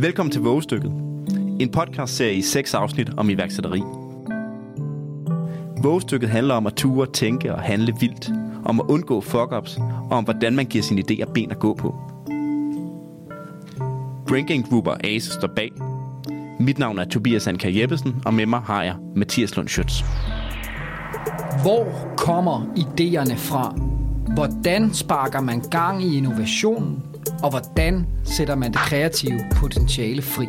Velkommen til Vågestykket. En podcastserie i seks afsnit om iværksætteri. Vågestykket handler om at ture, tænke og handle vildt. Om at undgå fuck-ups, og om hvordan man giver sine idéer ben at gå på. Drinking Group og Ace står bag. Mit navn er Tobias Anker Jeppesen, og med mig har jeg Mathias Lund Schütz. Hvor kommer idéerne fra? Hvordan sparker man gang i innovationen? Og hvordan sætter man det kreative potentiale fri?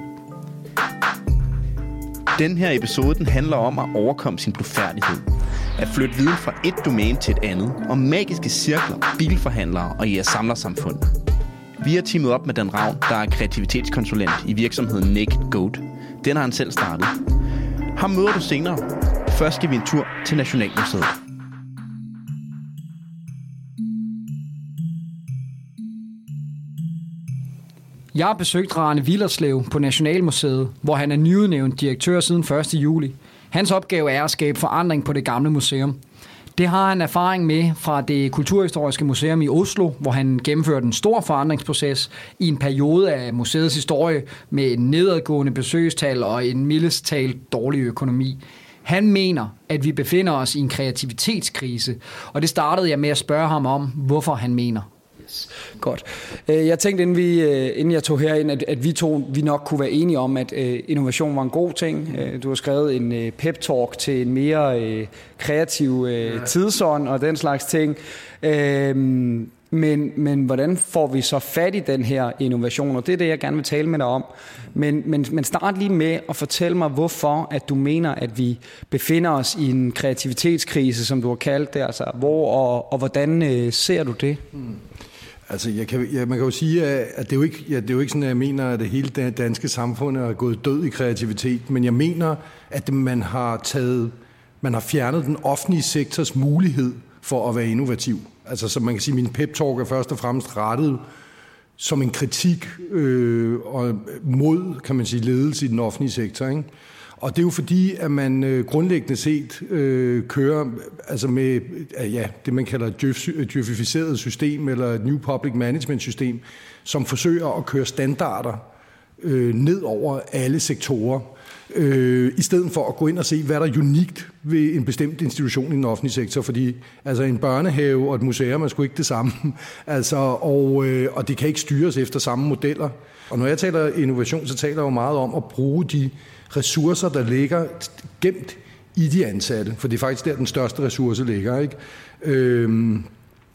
Den her episode den handler om at overkomme sin blufærdighed. At flytte viden fra et domæne til et andet. Om magiske cirkler, bilforhandlere og jeres samlersamfund. Vi har teamet op med Dan Ravn, der er kreativitetskonsulent i virksomheden Naked Goat. Den har han selv startet. Ham møder du senere. Først skal vi en tur til Nationalmuseet. Jeg har besøgt Rane Villerslev på Nationalmuseet, hvor han er nyudnævnt direktør siden 1. juli. Hans opgave er at skabe forandring på det gamle museum. Det har han erfaring med fra det Kulturhistoriske Museum i Oslo, hvor han gennemførte en stor forandringsproces i en periode af museets historie med en nedadgående besøgstal og en mildest talt dårlig økonomi. Han mener, at vi befinder os i en kreativitetskrise, og det startede jeg med at spørge ham om, hvorfor han mener. Godt. Øh, jeg tænkte, inden, vi, øh, inden jeg tog herind, at, at vi to vi nok kunne være enige om, at uh, innovation var en god ting. Du har skrevet en pep-talk til en mere kreativ tidsånd og den slags ting. Men, men hvordan får vi så fat i den her innovation? Og det er det, jeg gerne vil tale med dig om. Men, men, men start lige med at fortælle mig, hvorfor at du mener, at vi befinder os i en kreativitetskrise, som du har kaldt det. Altså, hvor og, og hvordan uh, ser du det? Mm. Altså, jeg kan, ja, man kan jo sige, at det er jo, ikke, ja, det er jo ikke sådan, at jeg mener, at det hele danske samfund er gået død i kreativitet, men jeg mener, at man har taget, man har fjernet den offentlige sektors mulighed for at være innovativ. Altså, så man kan sige, min pep-talk er først og fremmest rettet som en kritik øh, og mod, kan man sige, ledelse i den offentlige sektor. Ikke? Og det er jo fordi, at man øh, grundlæggende set øh, kører altså med øh, ja, det, man kalder et djøfificeret system, eller et New Public Management system, som forsøger at køre standarder øh, ned over alle sektorer, øh, i stedet for at gå ind og se, hvad der er unikt ved en bestemt institution i den offentlige sektor, fordi altså en børnehave og et museum er sgu ikke det samme, altså, og, øh, og det kan ikke styres efter samme modeller. Og når jeg taler innovation, så taler jeg jo meget om at bruge de ressourcer, der ligger gemt i de ansatte, for det er faktisk der, den største ressource ligger. Ikke? Øhm,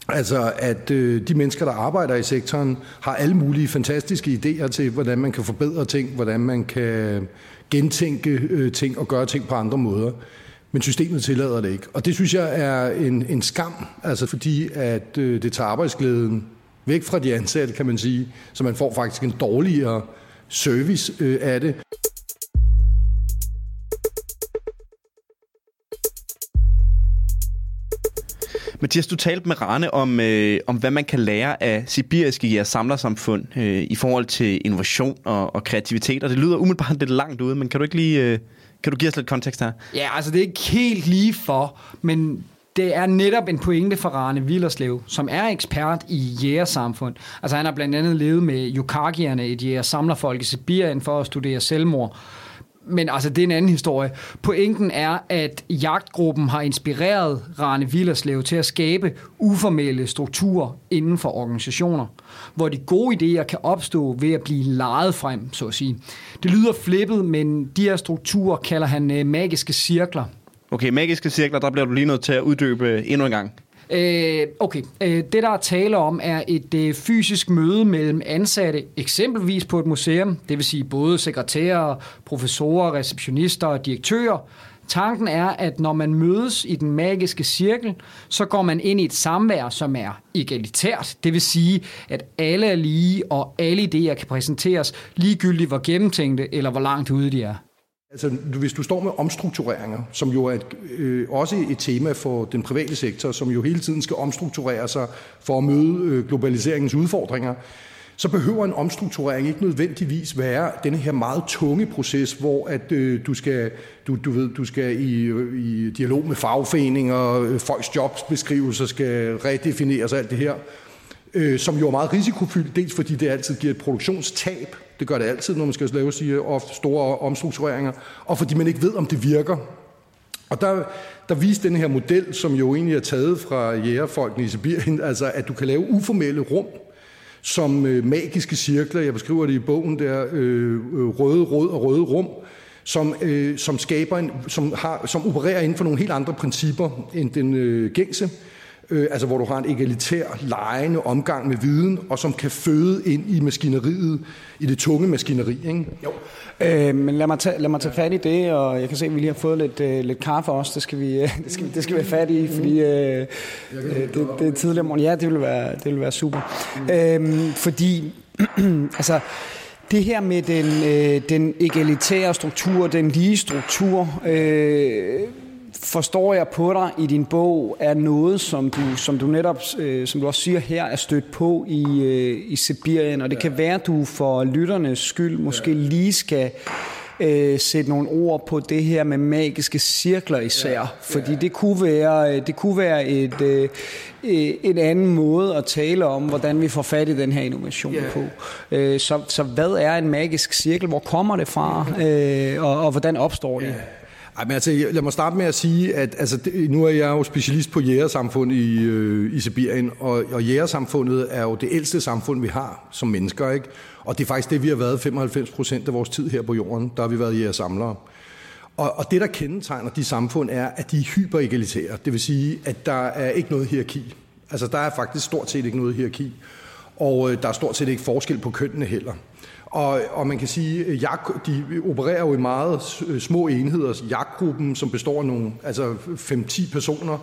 altså, at øh, de mennesker, der arbejder i sektoren, har alle mulige fantastiske idéer til, hvordan man kan forbedre ting, hvordan man kan gentænke øh, ting og gøre ting på andre måder. Men systemet tillader det ikke. Og det synes jeg er en, en skam, altså fordi at øh, det tager arbejdsglæden væk fra de ansatte, kan man sige, så man får faktisk en dårligere service øh, af det. Mathias, du talte med Rane om, øh, om hvad man kan lære af sibiriske jeres samlersamfund øh, i forhold til innovation og, og kreativitet, og det lyder umiddelbart lidt langt ude, men kan du ikke lige... Øh, kan du give os lidt kontekst her? Ja, altså det er ikke helt lige for, men det er netop en pointe for Rane Villerslev, som er ekspert i jægersamfund. Altså han har blandt andet levet med yukagierne, et jægersamlerfolk i Sibirien, for at studere selvmord men altså, det er en anden historie. Pointen er, at jagtgruppen har inspireret Rane Villerslev til at skabe uformelle strukturer inden for organisationer, hvor de gode idéer kan opstå ved at blive lejet frem, så at sige. Det lyder flippet, men de her strukturer kalder han øh, magiske cirkler. Okay, magiske cirkler, der bliver du lige nødt til at uddybe endnu en gang. Øh, okay, øh, det der er tale om er et øh, fysisk møde mellem ansatte, eksempelvis på et museum, det vil sige både sekretærer, professorer, receptionister og direktører. Tanken er, at når man mødes i den magiske cirkel, så går man ind i et samvær, som er egalitært. Det vil sige, at alle er lige, og alle idéer kan præsenteres ligegyldigt, hvor gennemtænkte eller hvor langt ude de er. Altså, hvis du står med omstruktureringer, som jo er et, øh, også et tema for den private sektor, som jo hele tiden skal omstrukturere sig for at møde øh, globaliseringens udfordringer, så behøver en omstrukturering ikke nødvendigvis være denne her meget tunge proces, hvor at øh, du skal du, du ved du skal i, øh, i dialog med fagforeninger, øh, folks jobsbeskrivelser skal redefineres alt det her, øh, som jo er meget risikofyldt, dels fordi det altid giver et produktionstab, det gør det altid, når man skal lave sige, store omstruktureringer. Og fordi man ikke ved, om det virker. Og der, der viste den her model, som jo egentlig er taget fra jægerfolkene i Sibirien, altså at du kan lave uformelle rum, som øh, magiske cirkler, jeg beskriver det i bogen der, øh, øh røde, rød og røde rum, som, øh, som, skaber en, som, har, som opererer inden for nogle helt andre principper end den øh, gængse øh, øh, altså hvor du har en egalitær, lejende omgang med viden, og som kan føde ind i maskineriet, i det tunge maskineri. Ikke? Jo. Øh, men lad mig, tage, lad mig tage fat i det, og jeg kan se, at vi lige har fået lidt, øh, lidt kaffe også. Det skal vi, øh, det skal, det skal vi have fat i, fordi øh, øh, det, det er tidligere morgen. Ja, det vil være, det vil være super. Mm. Øh, fordi, altså, det her med den, øh, den egalitære struktur, den lige struktur, øh, forstår jeg på dig i din bog, er noget, som du, som du netop, øh, som du også siger her, er stødt på i, øh, i Sibirien, og det ja. kan være, at du for lytternes skyld måske ja. lige skal øh, sætte nogle ord på det her med magiske cirkler især, ja. fordi ja. det kunne være, det kunne være et, øh, en anden måde at tale om, hvordan vi får fat i den her innovation ja. på. Øh, så, så hvad er en magisk cirkel? Hvor kommer det fra? Øh, og, og hvordan opstår det? Ja. Ej, men altså, lad mig starte med at sige, at altså, nu er jeg jo specialist på jægersamfund i, øh, i Sibirien, og, og jægersamfundet er jo det ældste samfund, vi har som mennesker, ikke? Og det er faktisk det, vi har været 95 procent af vores tid her på jorden, der har vi været jægersamlere. Og, og det, der kendetegner de samfund, er, at de er hyperegalitære. Det vil sige, at der er ikke noget hierarki. Altså, der er faktisk stort set ikke noget hierarki. Og øh, der er stort set ikke forskel på kønnene heller. Og, og man kan sige, øh, at de opererer jo i meget øh, små enheder. Jagtgruppen, som består af nogle, altså 5-10 personer,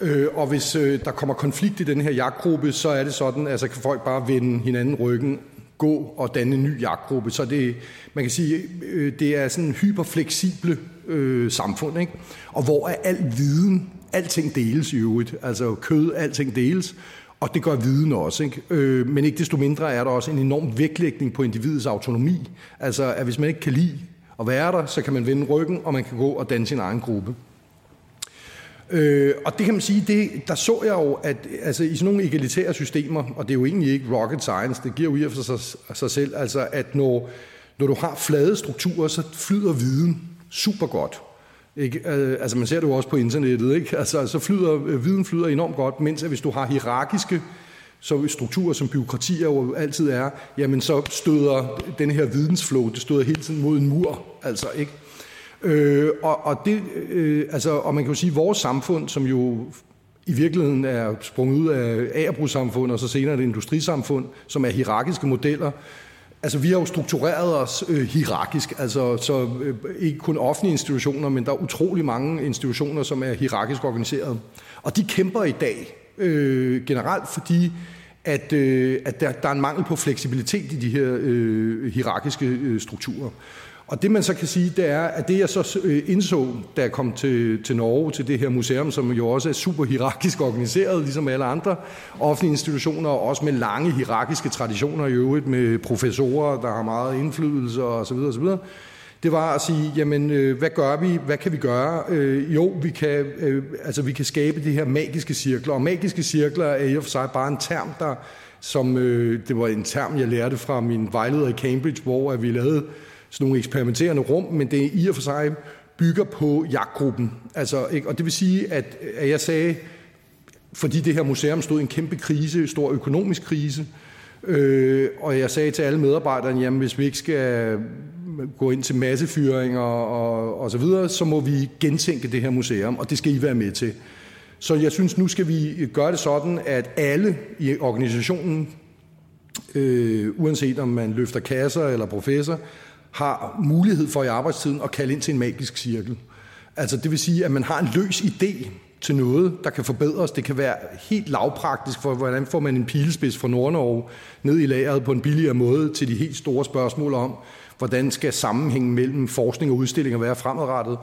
Øh, og hvis øh, der kommer konflikt i den her jagtgruppe, så er det sådan, altså kan folk bare vende hinanden ryggen, gå og danne en ny jagtgruppe. Så det, man kan sige, øh, det er sådan en hyperfleksible øh, samfund, ikke? Og hvor er al viden, alting deles i øvrigt, altså kød, alting deles, og det gør viden også. Ikke? Øh, men ikke desto mindre er der også en enorm vægtlægning på individets autonomi. Altså, at hvis man ikke kan lide at være der, så kan man vende ryggen, og man kan gå og danne sin egen gruppe. Øh, og det kan man sige, det, der så jeg jo, at altså, i sådan nogle egalitære systemer, og det er jo egentlig ikke rocket science, det giver jo i for sig, sig selv, altså at når, når du har flade strukturer, så flyder viden super godt. Ikke? Øh, altså man ser det jo også på internettet, ikke? Altså, så flyder, øh, viden flyder enormt godt, mens at hvis du har hierarkiske så strukturer, som byråkratier jo altid er, jamen så støder den her vidensflow, det støder hele tiden mod en mur, altså, ikke? Øh, og, og, det, øh, altså, og man kan jo sige, at vores samfund, som jo i virkeligheden er sprunget ud af agerbrugssamfund, og så senere et industrisamfund, som er hierarkiske modeller, Altså, vi har jo struktureret os øh, hierarkisk, altså så øh, ikke kun offentlige institutioner, men der er utrolig mange institutioner, som er hierarkisk organiseret. Og de kæmper i dag øh, generelt, fordi at, øh, at der, der er en mangel på fleksibilitet i de her øh, hierarkiske øh, strukturer. Og det man så kan sige, det er, at det jeg så øh, indså, da jeg kom til, til Norge, til det her museum, som jo også er super hierarkisk organiseret, ligesom alle andre offentlige institutioner, og også med lange hierarkiske traditioner i øvrigt, med professorer, der har meget indflydelse osv. osv., det var at sige, jamen, øh, hvad gør vi? Hvad kan vi gøre? Øh, jo, vi kan, øh, altså, vi kan skabe de her magiske cirkler, og magiske cirkler er i og for sig bare en term, der, som, øh, det var en term, jeg lærte fra min vejleder i Cambridge, hvor at vi lavede sådan nogle eksperimenterende rum, men det i og for sig bygger på jagtgruppen. Altså, ikke? Og det vil sige, at, at jeg sagde, fordi det her museum stod i en kæmpe krise, stor økonomisk krise, øh, og jeg sagde til alle medarbejderne, jamen hvis vi ikke skal gå ind til massefyringer og, og så videre, så må vi gentænke det her museum, og det skal I være med til. Så jeg synes, nu skal vi gøre det sådan, at alle i organisationen, øh, uanset om man løfter kasser eller professor, har mulighed for i arbejdstiden at kalde ind til en magisk cirkel. Altså det vil sige, at man har en løs idé til noget, der kan forbedres. Det kan være helt lavpraktisk for, hvordan får man en pilespids fra Nordnorge ned i lageret på en billigere måde til de helt store spørgsmål om, hvordan skal sammenhængen mellem forskning og udstillinger være fremadrettet.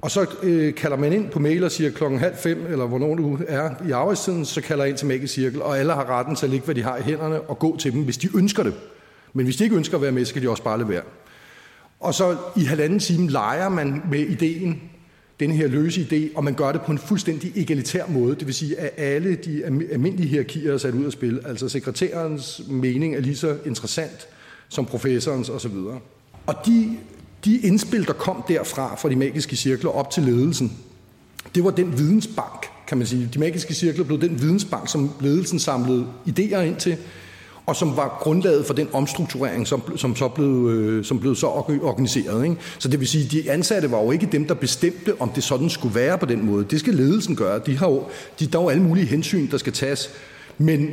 Og så øh, kalder man ind på mail og siger klokken halv fem, eller hvornår du er i arbejdstiden, så kalder jeg ind til Magisk Cirkel, og alle har retten til at lægge, hvad de har i hænderne, og gå til dem, hvis de ønsker det. Men hvis de ikke ønsker at være med, så kan de også bare lade være. Og så i halvanden time leger man med ideen, den her løse idé, og man gør det på en fuldstændig egalitær måde. Det vil sige, at alle de almindelige hierarkier er sat ud af spil. Altså sekretærens mening er lige så interessant som professorens osv. Og de, de indspil, der kom derfra, fra de magiske cirkler op til ledelsen, det var den vidensbank, kan man sige. De magiske cirkler blev den vidensbank, som ledelsen samlede idéer ind til, og som var grundlaget for den omstrukturering, som, som så blev, øh, som blev så organiseret. Ikke? Så det vil sige, at de ansatte var jo ikke dem, der bestemte, om det sådan skulle være på den måde. Det skal ledelsen gøre. De har jo, de, der er jo alle mulige hensyn, der skal tages. Men,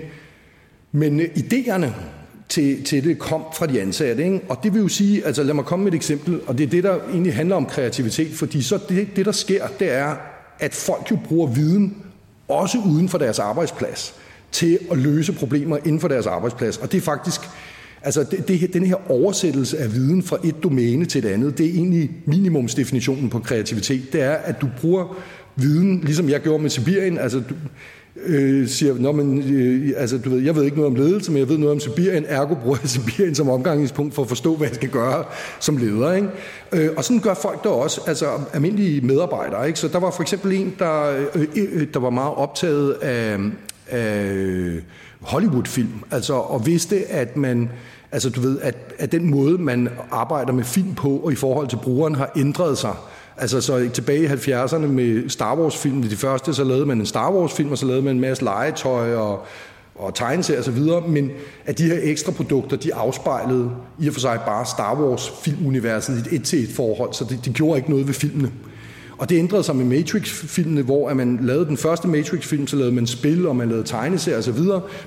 men idéerne til, til det kom fra de ansatte. Ikke? Og det vil jo sige, altså lad mig komme med et eksempel, og det er det, der egentlig handler om kreativitet, fordi så det, det der sker, det er, at folk jo bruger viden, også uden for deres arbejdsplads til at løse problemer inden for deres arbejdsplads. Og det er faktisk, altså det, det, den her oversættelse af viden fra et domæne til et andet, det er egentlig minimumsdefinitionen på kreativitet. Det er, at du bruger viden, ligesom jeg gjorde med Sibirien, altså du, øh, siger, Nå, men, øh, altså, du ved, jeg ved ikke noget om ledelse, men jeg ved noget om Sibirien, ergo bruger jeg Sibirien som omgangspunkt for at forstå, hvad jeg skal gøre som leder. Ikke? Øh, og sådan gør folk der også, altså almindelige medarbejdere. Ikke? Så der var for eksempel en, der, øh, øh, der var meget optaget af, af Hollywood-film, altså, og vidste, at man, altså du ved, at, at den måde, man arbejder med film på, og i forhold til brugeren, har ændret sig. Altså så tilbage i 70'erne med Star Wars-filmen, de første, så lavede man en Star Wars-film, og så lavede man en masse legetøj og, og tegneserier osv., men at de her ekstra produkter, de afspejlede i og for sig bare Star Wars-filmuniverset i et et-til-et forhold, så det, det gjorde ikke noget ved filmene. Og det ændrede sig med Matrix-filmene, hvor at man lavede den første Matrix-film, så lavede man spil, og man lavede tegneserier osv.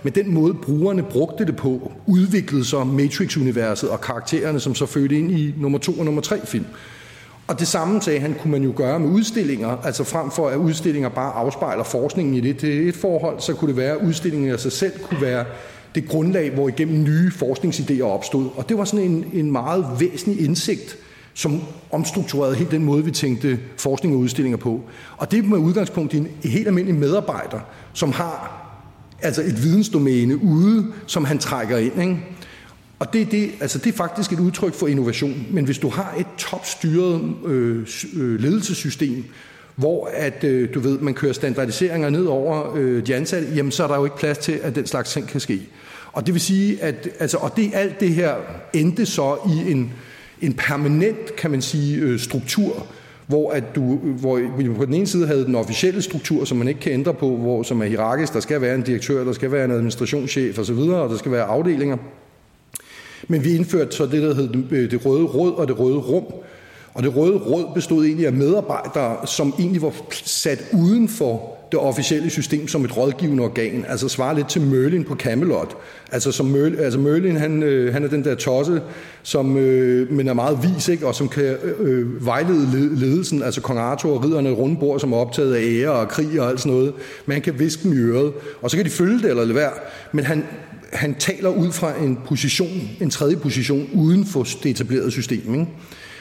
Men den måde, brugerne brugte det på, udviklede så Matrix-universet og karaktererne, som så fødte ind i nummer to og nummer tre film. Og det samme sagde han, kunne man jo gøre med udstillinger, altså frem for at udstillinger bare afspejler forskningen i det Det et forhold, så kunne det være, at udstillingen af sig selv kunne være det grundlag, hvor igennem nye forskningsidéer opstod. Og det var sådan en, en meget væsentlig indsigt, som omstrukturerede helt den måde, vi tænkte forskning og udstillinger på. Og det med udgangspunkt i en helt almindelig medarbejder, som har altså et vidensdomæne ude, som han trækker ind. Ikke? Og det, det, altså det er faktisk et udtryk for innovation. Men hvis du har et topstyret øh, øh, ledelsessystem, hvor at, øh, du ved, man kører standardiseringer ned over øh, de ansatte, jamen så er der jo ikke plads til, at den slags ting kan ske. Og det vil sige, at altså, og det, alt det her endte så i en, en permanent, kan man sige, øh, struktur, hvor, at du, øh, hvor vi på den ene side havde den officielle struktur, som man ikke kan ændre på, hvor, som er hierarkisk, der skal være en direktør, der skal være en administrationschef osv., og der skal være afdelinger. Men vi indførte så det, der hed øh, det røde råd og det røde rum. Og det røde råd bestod egentlig af medarbejdere, som egentlig var sat uden for det officielle system som et rådgivende organ, altså svarer lidt til Merlin på Camelot. Altså, som Merlin, altså Merlin, han, øh, han er den der tosse, som, øh, men er meget vis, ikke? og som kan øh, øh vejlede ledelsen, altså kong Arthur og ridderne rundt bord, som er optaget af ære og krig og alt sådan noget. Men han kan viske dem i øret, og så kan de følge det eller lade være. Men han, han taler ud fra en position, en tredje position, uden for det etablerede system. Ikke?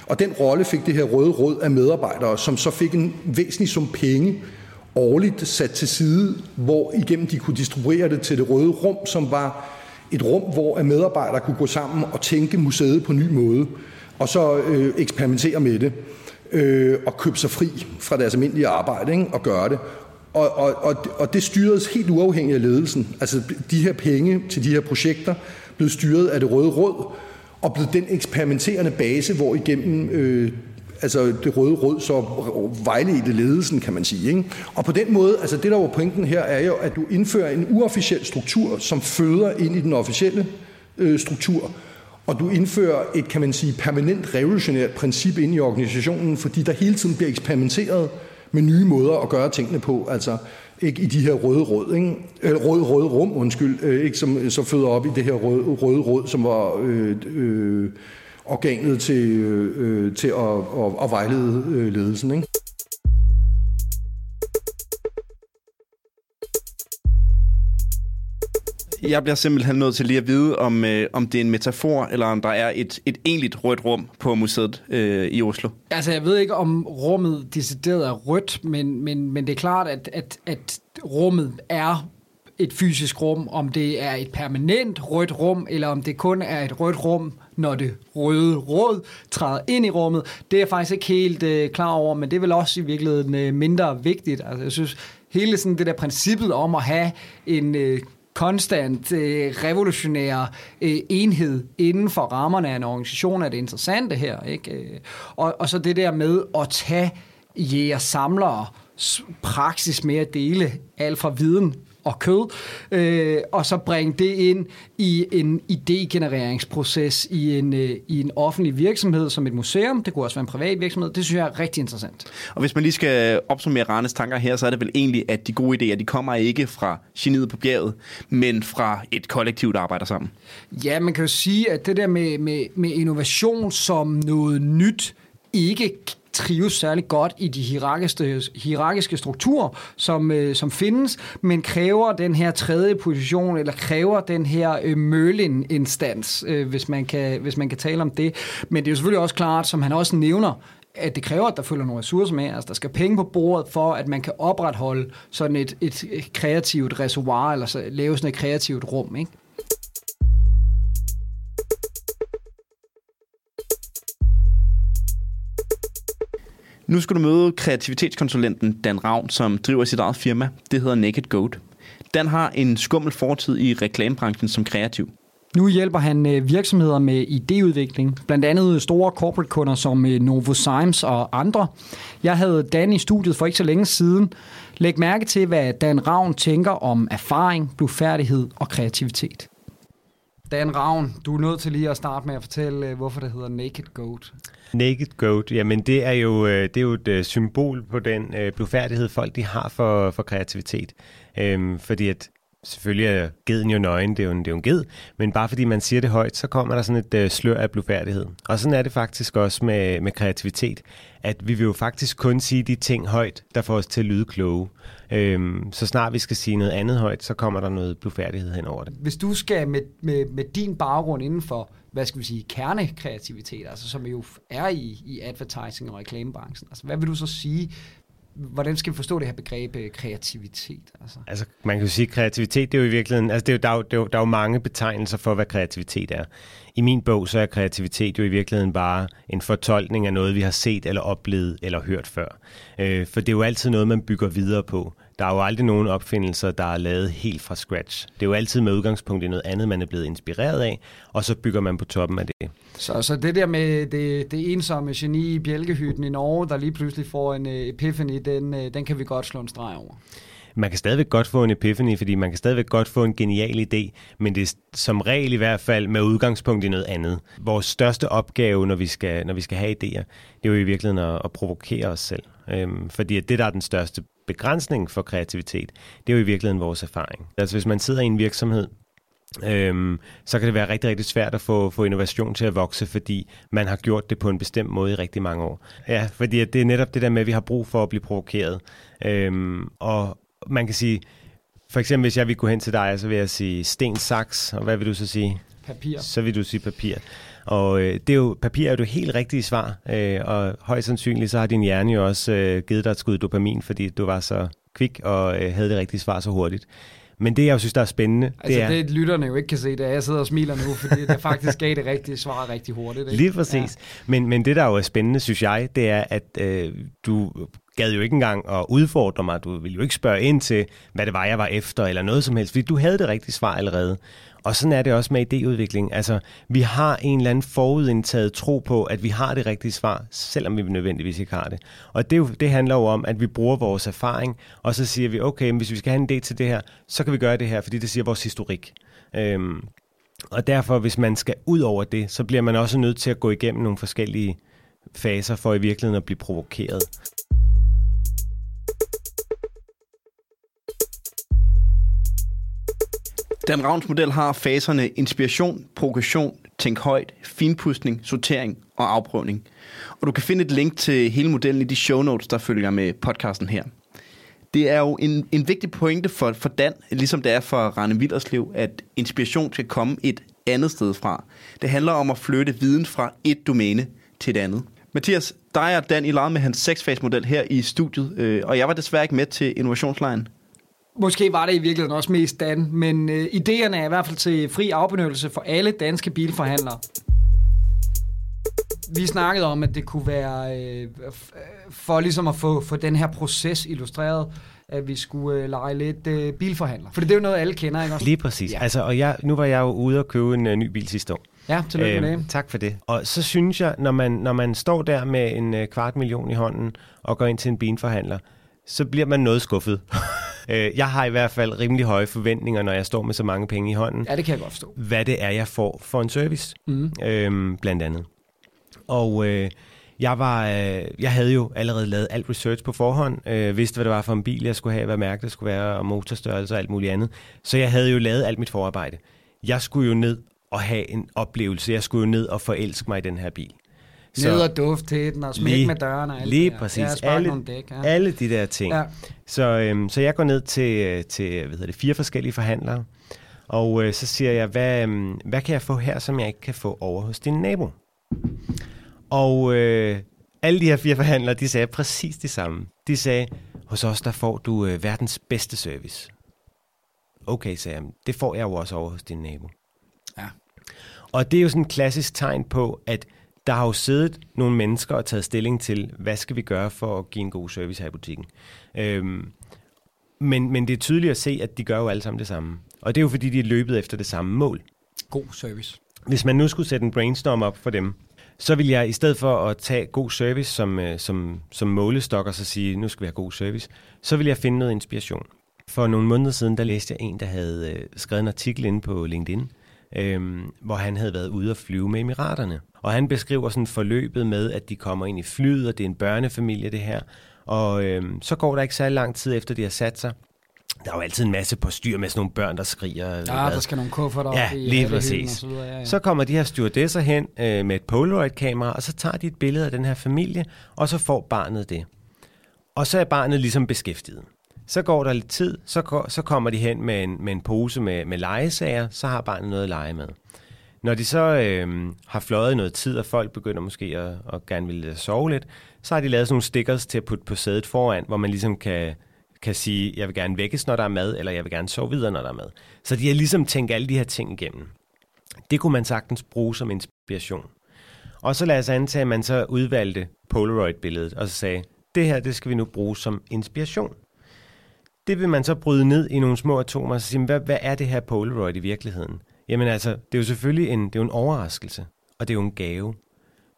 Og den rolle fik det her røde råd af medarbejdere, som så fik en væsentlig sum penge årligt sat til side, hvor igennem de kunne distribuere det til det røde rum, som var et rum, hvor medarbejdere kunne gå sammen og tænke museet på en ny måde, og så øh, eksperimentere med det, øh, og købe sig fri fra deres almindelige arbejde, ikke? og gøre det. Og, og, og, og det styredes helt uafhængigt af ledelsen. Altså de her penge til de her projekter blev styret af det røde råd, og blev den eksperimenterende base, hvor igennem øh, altså det røde råd så vejledte ledelsen, kan man sige. Ikke? Og på den måde, altså det der var pointen her, er jo, at du indfører en uofficiel struktur, som føder ind i den officielle øh, struktur, og du indfører et, kan man sige, permanent revolutionært princip ind i organisationen, fordi der hele tiden bliver eksperimenteret med nye måder at gøre tingene på, altså ikke i de her røde råd, ikke? Eller røde, røde rum, undskyld, øh, ikke, som så føder op i det her røde, røde råd, som var øh, øh, organet til, øh, til at, at, at vejlede øh, ledelsen. Ikke? Jeg bliver simpelthen nødt til lige at vide, om, øh, om det er en metafor, eller om der er et, et egentligt rødt rum på museet øh, i Oslo. Altså, jeg ved ikke, om rummet decideret er rødt, men, men, men det er klart, at, at, at rummet er et fysisk rum, om det er et permanent rødt rum, eller om det kun er et rødt rum, når det røde råd træder ind i rummet. Det er jeg faktisk ikke helt øh, klar over, men det er vel også i virkeligheden øh, mindre vigtigt. Altså, jeg synes, hele sådan det der princippet om at have en øh, konstant øh, revolutionær øh, enhed inden for rammerne af en organisation er det interessante her. Ikke? Øh, og, og så det der med at tage jæger samlere praksis med at dele alt fra viden og kød, øh, og så bringe det ind i en idégenereringsproces i en, øh, i en offentlig virksomhed som et museum. Det kunne også være en privat virksomhed. Det synes jeg er rigtig interessant. Og hvis man lige skal opsummere Ranes tanker her, så er det vel egentlig, at de gode idéer, de kommer ikke fra geniet på bjerget, men fra et kollektivt arbejder sammen. Ja, man kan jo sige, at det der med, med, med innovation som noget nyt, ikke trives særlig godt i de hierarkiske, hierarkiske strukturer, som, øh, som findes, men kræver den her tredje position, eller kræver den her øh, Merlin-instans, øh, hvis, man kan, hvis man kan tale om det. Men det er jo selvfølgelig også klart, som han også nævner, at det kræver, at der følger nogle ressourcer med. Altså, der skal penge på bordet for, at man kan opretholde sådan et, et kreativt reservoir, eller så lave sådan et kreativt rum, ikke? Nu skal du møde kreativitetskonsulenten Dan Ravn, som driver sit eget firma. Det hedder Naked Goat. Dan har en skummel fortid i reklamebranchen som kreativ. Nu hjælper han øh, virksomheder med idéudvikling, blandt andet store corporate kunder som øh, Novo Novozymes og andre. Jeg havde Dan i studiet for ikke så længe siden. Læg mærke til, hvad Dan Ravn tænker om erfaring, blufærdighed og kreativitet. Dan Ravn, du er nødt til lige at starte med at fortælle, øh, hvorfor det hedder Naked Goat. Naked Goat, jamen det er jo, øh, det er jo et øh, symbol på den øh, blufærdighed, folk de har for, for kreativitet. Øhm, fordi at selvfølgelig er geden jo nøgen, det er jo, en, det er jo en ged, men bare fordi man siger det højt, så kommer der sådan et øh, slør af blufærdighed. Og sådan er det faktisk også med, med kreativitet, at vi vil jo faktisk kun sige de ting højt, der får os til at lyde kloge. Øhm, så snart vi skal sige noget andet højt, så kommer der noget blufærdighed hen over det. Hvis du skal med, med, med din baggrund inden for, hvad skal vi sige, kernekreativitet, altså som jo er i, i advertising og reklamebranchen, altså hvad vil du så sige, hvordan skal vi forstå det her begreb øh, kreativitet? Altså? altså, man kan jo sige, at kreativitet, det er jo i virkeligheden, altså det er jo, der, er jo, der, er jo, der er jo mange betegnelser for, hvad kreativitet er. I min bog, så er kreativitet jo i virkeligheden bare en fortolkning af noget, vi har set eller oplevet eller hørt før. Øh, for det er jo altid noget, man bygger videre på. Der er jo aldrig nogen opfindelser, der er lavet helt fra scratch. Det er jo altid med udgangspunkt i noget andet, man er blevet inspireret af, og så bygger man på toppen af det. Så, så det der med det, det ensomme geni i bjælkehytten i Norge, der lige pludselig får en uh, epiphany, den, uh, den kan vi godt slå en streg over. Man kan stadigvæk godt få en epiphany, fordi man kan stadigvæk godt få en genial idé, men det er som regel i hvert fald med udgangspunkt i noget andet. Vores største opgave, når vi skal, når vi skal have idéer, det er jo i virkeligheden at, at provokere os selv. Øhm, fordi det, der er den største begrænsning for kreativitet, det er jo i virkeligheden vores erfaring. Altså hvis man sidder i en virksomhed, øhm, så kan det være rigtig, rigtig svært at få, få innovation til at vokse, fordi man har gjort det på en bestemt måde i rigtig mange år. Ja, fordi det er netop det der med, at vi har brug for at blive provokeret. Øhm, og man kan sige, for eksempel hvis jeg vil gå hen til dig, så vil jeg sige sten, saks, og hvad vil du så sige? Papir. Så vil du sige papir. Og øh, det er jo, papir er jo det helt rigtige svar, øh, og højst sandsynligt så har din hjerne jo også øh, givet dig et skud dopamin, fordi du var så kvik og øh, havde det rigtige svar så hurtigt. Men det, jeg synes, der er spændende... Altså det, er, det lytterne jo ikke kan se, det er, jeg sidder og smiler nu, fordi det faktisk gav det rigtige svar rigtig hurtigt. Ikke? Lige præcis. Ja. Men, men det, der jo er spændende, synes jeg, det er, at øh, du gad jo ikke engang at udfordre mig. Du ville jo ikke spørge ind til, hvad det var, jeg var efter, eller noget som helst, fordi du havde det rigtige svar allerede. Og sådan er det også med idéudvikling. Altså, vi har en eller anden forudindtaget tro på, at vi har det rigtige svar, selvom vi nødvendigvis ikke har det. Og det, det handler jo om, at vi bruger vores erfaring, og så siger vi, okay, hvis vi skal have en idé til det her, så kan vi gøre det her, fordi det siger vores historik. Øhm, og derfor, hvis man skal ud over det, så bliver man også nødt til at gå igennem nogle forskellige faser for i virkeligheden at blive provokeret. Dan Ravns model har faserne inspiration, progression, tænk højt, finpustning, sortering og afprøvning. Og du kan finde et link til hele modellen i de show notes, der følger med podcasten her. Det er jo en, en vigtig pointe for, for Dan, ligesom det er for Rane Villerslev, at inspiration skal komme et andet sted fra. Det handler om at flytte viden fra et domæne til et andet. Mathias, dig og Dan, I legede med hans seksfagsmodel her i studiet, øh, og jeg var desværre ikke med til innovationslejen. Måske var det i virkeligheden også mest Dan, men øh, idéerne er i hvert fald til fri afbenyttelse for alle danske bilforhandlere. Vi snakkede om, at det kunne være øh, for ligesom at få, få den her proces illustreret. at vi skulle øh, lege lidt øh, bilforhandler. For det er jo noget, alle kender, ikke også? Lige præcis. Ja. Altså, og jeg, nu var jeg jo ude og købe en uh, ny bil sidste år. Ja, tillykke med Øhm, det. tak for det. Og så synes jeg, når man, når man står der med en uh, kvart million i hånden og går ind til en bilforhandler, så bliver man noget skuffet. Øh, jeg har i hvert fald rimelig høje forventninger, når jeg står med så mange penge i hånden, Ja, det kan jeg godt forstå. hvad det er, jeg får for en service, Mm. øhm, blandt andet. Og øh, jeg, var, øh, jeg havde jo allerede lavet alt research på forhånd, øh, vidste, hvad det var for en bil, jeg skulle have, hvad mærke det skulle være, og motorstørrelse og alt muligt andet. Så jeg havde jo lavet alt mit forarbejde. Jeg skulle jo ned og have en oplevelse. Jeg skulle jo ned og forelske mig i den her bil. Ned og duft til den, og smæk Lige- med dørene. Og alt lige det præcis. Ja, Alle- nogle dæk. Ja. Alle de der ting. Ja. Så, øhm, så jeg går ned til, øh, til hvad hedder det, fire forskellige forhandlere, og øh, så siger jeg, hvad, øhm, hvad kan jeg få her, som jeg ikke kan få over hos din nabo? Og øh, alle de her fire forhandlere, de sagde præcis det samme. De sagde, hos os der får du øh, verdens bedste service. Okay, sagde jeg, det får jeg jo også over hos din nabo. Ja. Og det er jo sådan et klassisk tegn på, at der har jo siddet nogle mennesker og taget stilling til, hvad skal vi gøre for at give en god service her i butikken. Øhm, men, men det er tydeligt at se, at de gør jo alle sammen det samme. Og det er jo fordi, de er løbet efter det samme mål. God service. Hvis man nu skulle sætte en brainstorm op for dem, så vil jeg i stedet for at tage god service som, øh, som, som målestok og så sige, nu skal vi have god service, så vil jeg finde noget inspiration. For nogle måneder siden, der læste jeg en, der havde øh, skrevet en artikel inde på LinkedIn, øhm, hvor han havde været ude og flyve med Emiraterne. Og han beskriver sådan forløbet med, at de kommer ind i flyet, og det er en børnefamilie det her. Og øhm, så går der ikke særlig lang tid efter, de har sat sig. Der er jo altid en masse på styr med sådan nogle børn, der skriger. Ja, hvad. der skal nogle kufferter op Ja, i lige præcis. så videre. Ja, ja. Så kommer de her stewardesser hen øh, med et Polaroid-kamera, og så tager de et billede af den her familie, og så får barnet det. Og så er barnet ligesom beskæftiget. Så går der lidt tid, så, går, så kommer de hen med en, med en pose med, med legesager, så har barnet noget at lege med. Når de så øh, har fløjet noget tid, og folk begynder måske at, at gerne ville sove lidt, så har de lavet sådan nogle stickers til at putte på sædet foran, hvor man ligesom kan, kan sige, jeg vil gerne vækkes, når der er mad, eller jeg vil gerne sove videre, når der er mad. Så de har ligesom tænkt alle de her ting igennem. Det kunne man sagtens bruge som inspiration. Og så lad os antage, at man så udvalgte Polaroid-billedet, og så sagde, det her, det skal vi nu bruge som inspiration. Det vil man så bryde ned i nogle små atomer, og sige, hvad, hvad er det her Polaroid i virkeligheden? Jamen altså, det er jo selvfølgelig en, det er jo en overraskelse, og det er jo en gave.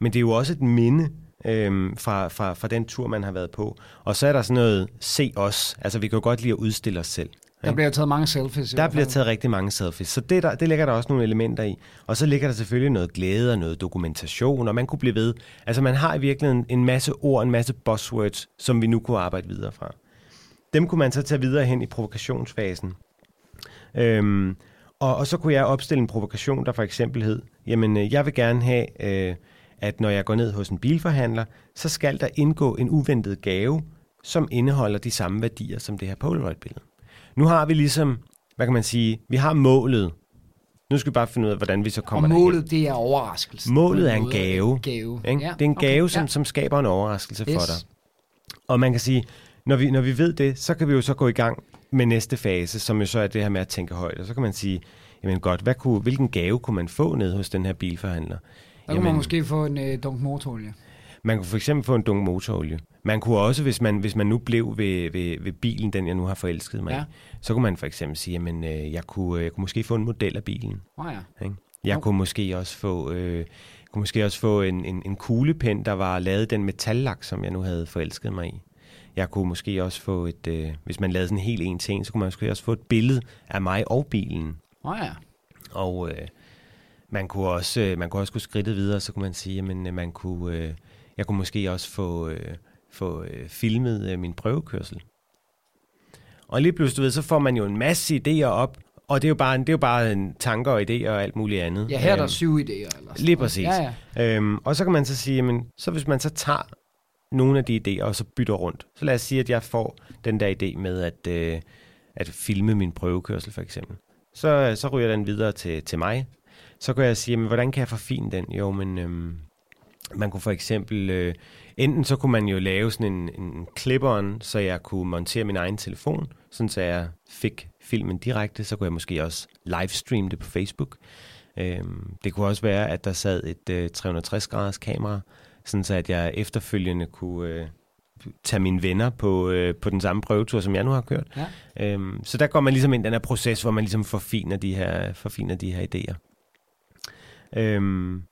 Men det er jo også et minde øhm, fra, fra, fra den tur, man har været på. Og så er der sådan noget, se os. Altså, vi kan jo godt lide at udstille os selv. Der bliver taget mange selfies. Der bliver taget rigtig mange selfies, så det, der, det ligger der også nogle elementer i. Og så ligger der selvfølgelig noget glæde og noget dokumentation, og man kunne blive ved. Altså man har i virkeligheden en masse ord, en masse buzzwords, som vi nu kunne arbejde videre fra. Dem kunne man så tage videre hen i provokationsfasen. Øhm, og, og så kunne jeg opstille en provokation, der for eksempel hed, jamen øh, jeg vil gerne have, øh, at når jeg går ned hos en bilforhandler, så skal der indgå en uventet gave, som indeholder de samme værdier som det her Polaroid-billede. Nu har vi ligesom, hvad kan man sige, vi har målet. Nu skal vi bare finde ud af, hvordan vi så kommer Og derhen. målet, det er overraskelsen. Målet er en gave. gave. Ikke? Ja, Det er en okay, gave, som, ja. som skaber en overraskelse Yes. for dig. Og man kan sige, når vi, når vi ved det, så kan vi jo så gå i gang med næste fase, som jo så er det her med at tænke højt. Og så kan man sige, jamen godt, hvad kunne, hvilken gave kunne man få ned hos den her bilforhandler? Der kunne man måske få en øh, dunk motorolie. Man kunne for eksempel få en dunk motorolie. Man kunne også, hvis man, hvis man nu blev ved, ved, ved bilen, den jeg nu har forelsket mig Ja. i, så kunne man for eksempel sige, jamen øh, jeg kunne, jeg kunne måske få en model af bilen. Oh, ja. Ikke? Jeg Jo. kunne måske også få, øh, kunne måske også få en, en, en kuglepen, der var lavet den metallak, som jeg nu havde forelsket mig i. Jeg kunne måske også få et, øh, hvis man lavede sådan en helt en en, så kunne man måske også få et billede af mig og bilen. Oh, ja. Og øh, man kunne også, øh, man kunne også gå skridtet videre, så kunne man sige, jamen øh, man kunne, øh, jeg kunne måske også få, øh, få øh, filmet øh, min prøvekørsel. Og lige pludselig, du ved, så får man jo en masse idéer op, og det er jo bare, det er jo bare en tanker og idéer og alt muligt andet. Ja, her er der Øhm, syv idéer. Eller sådan Lige præcis. Ja, ja. Øhm, og så kan man så sige, jamen, så hvis man så tager nogle af de idéer, og så bytter rundt. Så lad os sige, at jeg får den der idé med at, øh, at filme min prøvekørsel, for eksempel. Så, så ryger den videre til, til mig. Så kan jeg sige, jamen, hvordan kan jeg forfine den? Jo, men øhm, man kunne for eksempel... Øh, enten så kunne man jo lave sådan en, en clip-on, så jeg kunne montere min egen telefon, sådan så jeg fik filmen direkte. Så kunne jeg måske også livestream det på Facebook. Øhm, det kunne også være, at der sad et øh, 360-graders kamera, sådan så at jeg efterfølgende kunne, øh, tage mine venner på, øh, på den samme prøvetur, som jeg nu har kørt. Ja. Øhm, så der går man ligesom ind i den her proces, hvor man ligesom forfiner de her, forfiner de her idéer. Øhm,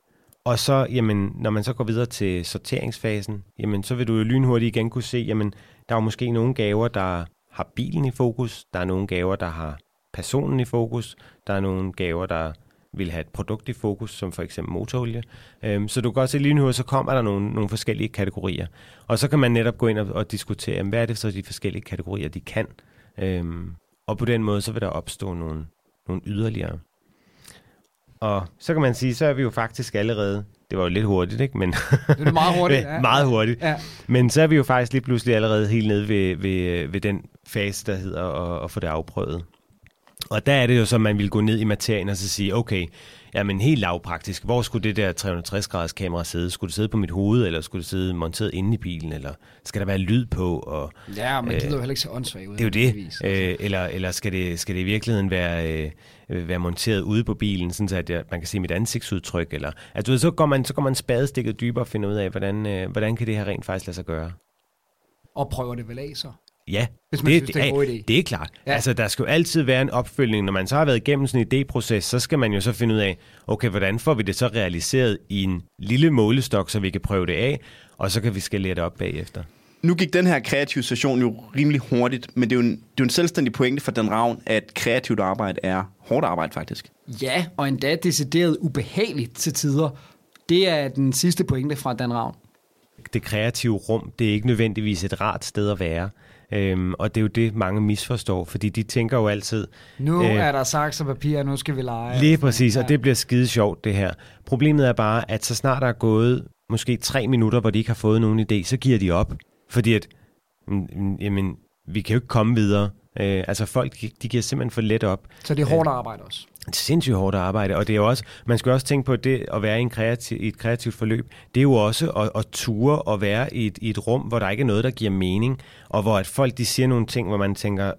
og så, jamen, når man så går videre til sorteringsfasen, jamen, så vil du jo lynhurtigt igen kunne se, jamen, der er måske nogle gaver, der har bilen i fokus, der er nogle gaver, der har personen i fokus, der er nogle gaver, der vil have et produkt i fokus, som for eksempel motorolie. Øhm, så du kan godt se lige nu, så kommer der nogle, nogle forskellige kategorier. Og så kan man netop gå ind og, og diskutere, jamen, hvad er det så de forskellige kategorier, de kan. Øhm, og på den måde, så vil der opstå nogle, nogle yderligere. Og så kan man sige, så er vi jo faktisk allerede, det var jo lidt hurtigt, ikke? Men det er meget hurtigt. Ja. meget hurtigt. Ja. Men så er vi jo faktisk lige pludselig allerede helt nede ved, ved, ved den fase, der hedder at, at få det afprøvet. Og der er det jo så, at man vil gå ned i materien og så sige, okay, jamen helt lavpraktisk, hvor skulle det der 360-graders kamera sidde? Skulle det sidde på mit hoved, eller skulle det sidde monteret inde i bilen, eller skal der være lyd på? Og, ja, men det lyder jo heller ikke så åndssvagt ud. Det er jo det. Vis, altså. øh, eller eller skal, det, skal det i virkeligheden være, øh, være monteret ude på bilen, sådan at jeg, man kan se mit ansigtsudtryk? Eller, altså, så, går man, så går man spadestikket dybere og finder ud af, hvordan, øh, hvordan kan det her rent faktisk lade sig gøre? Og prøver det vel af så? Ja, Hvis man det, synes, det, er en god idé. det er klart. Ja. Altså, der skal jo altid være en opfølgning. Når man så har været igennem sådan en idéproces, så skal man jo så finde ud af, okay, hvordan får vi det så realiseret i en lille målestok, så vi kan prøve det af, og så kan vi skalere det op bagefter. Nu gik den her kreative session jo rimelig hurtigt, men det er jo en, det er jo en selvstændig pointe for den ravn, at kreativt arbejde er hårdt arbejde faktisk. Ja, og endda decideret ubehageligt til tider. Det er den sidste pointe fra Dan Ravn. Det kreative rum, det er ikke nødvendigvis et rart sted at være. Øhm, og det er jo det, mange misforstår, fordi de tænker jo altid... Nu øh, er der saks og papir, nu skal vi lege. Lige præcis, og det bliver skide sjovt, det her. Problemet er bare, at så snart der er gået måske tre minutter, hvor de ikke har fået nogen idé, så giver de op. Fordi at, mm, mm, jamen, vi kan jo ikke komme videre. Øh, altså folk, de giver simpelthen for let op. Så det er hårdt arbejde også? Det er sindssygt hårdt arbejde, og det er jo også, man skal også tænke på det at være i, en kreativ, i et kreativt forløb. Det er jo også at, at ture og være i et, i et rum, hvor der ikke er noget, der giver mening, og hvor at folk de siger nogle ting, hvor man tænker,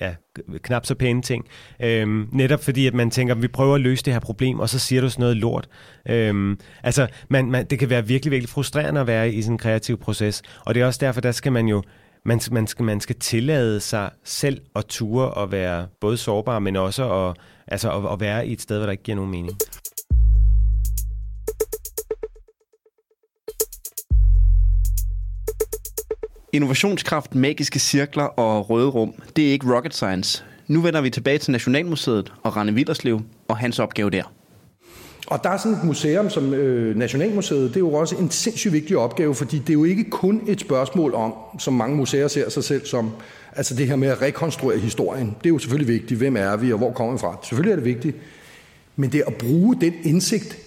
ja, knap så pæne ting. Øhm, netop fordi, at man tænker, vi prøver at løse det her problem, og så siger du sådan noget lort. Øhm, altså, man, man, det kan være virkelig, virkelig frustrerende at være i sådan en kreativ proces, og det er også derfor, der skal man jo man, man, skal, man skal tillade sig selv at ture og være både sårbar, men også at, altså at, at være i et sted, hvor der ikke giver nogen mening. Innovationskraft, magiske cirkler og røde rum, det er ikke rocket science. Nu vender vi tilbage til Nationalmuseet og Rane Villerslev og hans opgave der. Og der er sådan et museum som øh, Nationalmuseet, det er jo også en sindssygt vigtig opgave, fordi det er jo ikke kun et spørgsmål om, som mange museer ser sig selv som, altså det her med at rekonstruere historien. Det er jo selvfølgelig vigtigt. Hvem er vi, og hvor kommer vi fra? Selvfølgelig er det vigtigt. Men det er at bruge den indsigt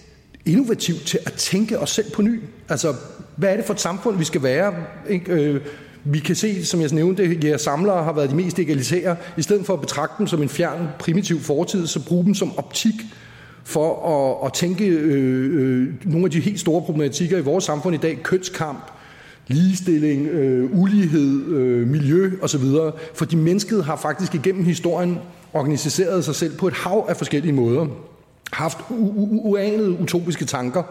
innovativt til at tænke os selv på ny. Altså, hvad er det for et samfund, vi skal være? Ikke? Øh, vi kan se, som jeg nævnte, at jeres samlere har været de mest egalitære. I stedet for at betragte dem som en fjern, primitiv fortid, så bruge dem som optik for at, at tænke øh, øh, nogle af de helt store problematikker i vores samfund i dag, kønskamp, ligestilling, øh, ulighed, øh, miljø osv. Fordi mennesket har faktisk igennem historien organiseret sig selv på et hav af forskellige måder. Haft uanede utopiske tanker.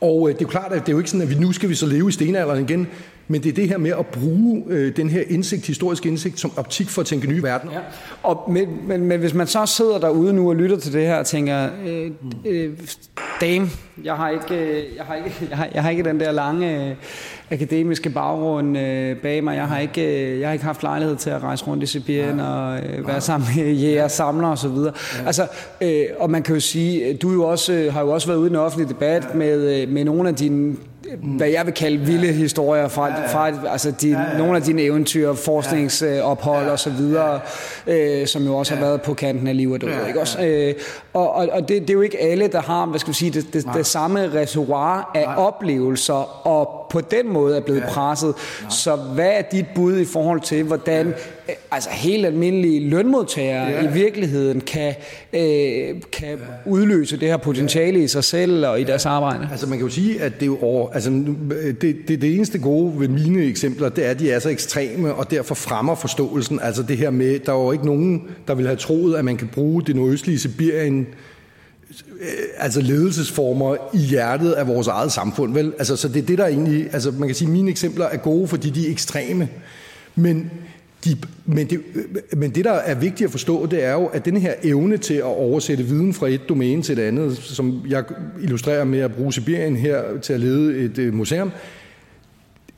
Og øh, det er jo klart, at det er jo ikke sådan, at vi nu skal vi så leve i stenalderen igen. Men det er det her med at bruge øh, den her indsigt, historisk indsigt, som optik for at tænke nye verden. Ja. Og, men, men, men hvis man så sidder derude nu og lytter til det her og tænker, øh, øh, dame, jeg har, ikke, øh, jeg, har ikke, jeg, har, jeg har ikke den der lange øh, akademiske baggrund øh, bag mig. Jeg har, ikke, øh, jeg har ikke haft lejlighed til at rejse rundt i Sibirien ja. og øh, være sammen med jæger, samler osv. Ja. Altså, øh, og man kan jo sige, du jo også, øh, har jo også været ude i en offentlig debat ja. med, øh, med nogle af dine hvad jeg vil kalde vilde ja. historier fra, ja, ja. fra altså de, ja, ja. nogle af dine eventyr, forskningsophold ja. og så videre, øh, som jo også ja. har været på kanten af livet. Ja, ikke også? Øh, og og, og det, det er jo ikke alle, der har hvad skal vi sige, det, det, det samme reservoir af Nej. oplevelser, og på den måde er blevet ja. presset. Nej. Så hvad er dit bud i forhold til, hvordan ja. altså helt almindelige lønmodtagere ja. i virkeligheden kan, øh, kan ja. udløse det her potentiale ja. i sig selv og i deres arbejde? Altså man kan jo sige, at det er jo over, altså, det, det, det eneste gode ved mine eksempler, det er, at de er så ekstreme, og derfor fremmer forståelsen. Altså det her med, der er jo ikke nogen, der vil have troet, at man kan bruge det nordøstlige Sibirien altså ledelsesformer i hjertet af vores eget samfund. Vel? Altså, så det er det, der egentlig... Altså, man kan sige, at mine eksempler er gode, fordi de er ekstreme. Men, de, men, det, men det, der er vigtigt at forstå, det er jo, at den her evne til at oversætte viden fra et domæne til et andet, som jeg illustrerer med at bruge Sibirien her til at lede et øh, museum,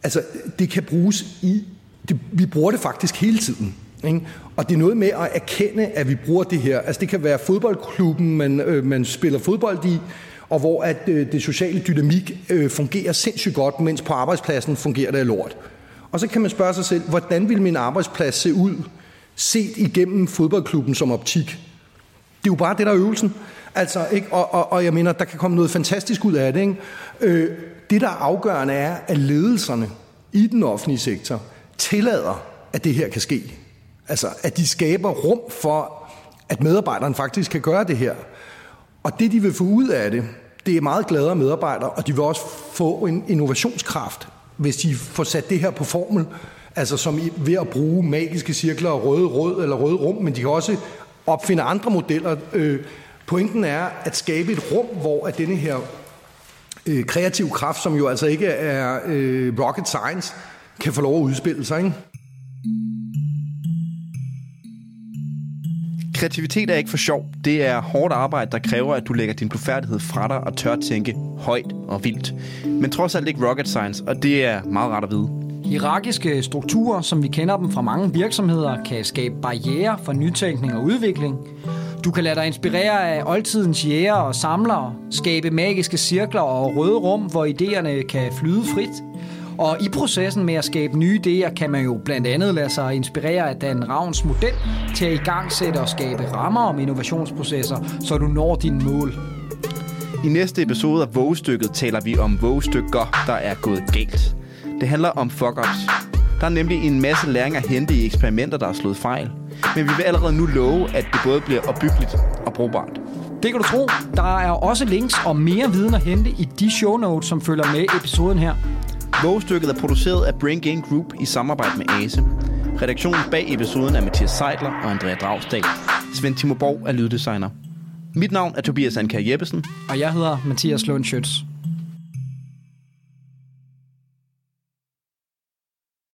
altså, det kan bruges i... Det, vi bruger det faktisk hele tiden. Ikke? Og det er noget med at erkende, at vi bruger det her. Altså det kan være fodboldklubben, man, øh, man spiller fodbold i, og hvor at øh, det sociale dynamik øh, fungerer sindssygt godt, mens på arbejdspladsen fungerer det lort. Og så kan man spørge sig selv, hvordan vil min arbejdsplads se ud, set igennem fodboldklubben som optik? Det er jo bare det, der er øvelsen. Altså, ikke? Og, og, og jeg mener, der kan komme noget fantastisk ud af det. Ikke? Øh, det, der er afgørende, er, at ledelserne i den offentlige sektor tillader, at det her kan ske. Altså, at de skaber rum for, at medarbejderen faktisk kan gøre det her. Og det, de vil få ud af det, det er meget gladere medarbejdere, og de vil også få en innovationskraft, hvis de får sat det her på formel, altså som ved at bruge magiske cirkler og røde rød eller røde rum, men de kan også opfinde andre modeller. Øh, pointen er at skabe et rum, hvor at denne her øh, kreative kraft, som jo altså ikke er øh, rocket science, kan få lov at udspille sig. Ikke? Kreativitet er ikke for sjov. Det er hårdt arbejde, der kræver, at du lægger din blufærdighed fra dig og tør tænke højt og vildt. Men trods alt ikke rocket science, og det er meget rart at vide. Hierarkiske strukturer, som vi kender dem fra mange virksomheder, kan skabe barriere for nytænkning og udvikling. Du kan lade dig inspirere af oldtidens jæger og samlere, skabe magiske cirkler og røde rum, hvor idéerne kan flyde frit – og i processen med at skabe nye idéer, kan man jo blandt andet lade sig inspirere af Dan Ravns model til at igangsætte og skabe rammer om innovationsprocesser, så du når dine mål. I næste episode af Vågestykket taler vi om vågestykker, der er gået galt. Det handler om fuck-ups. Der er nemlig en masse læring at hente i eksperimenter, der er slået fejl. Men vi vil allerede nu love, at det både bliver opbyggeligt og brugbart. Det kan du tro. Der er også links og mere viden at hente i de show notes, som følger med episoden her. Vågestykket er produceret af Brain Gain Group i samarbejde med ASE. Redaktionen bag episoden er Mathias Seidler og Andrea Dragsdal. Svend Timo Borg er lyddesigner. Mit navn er Tobias Anker Jeppesen. Og jeg hedder Mathias Lund Schøtz.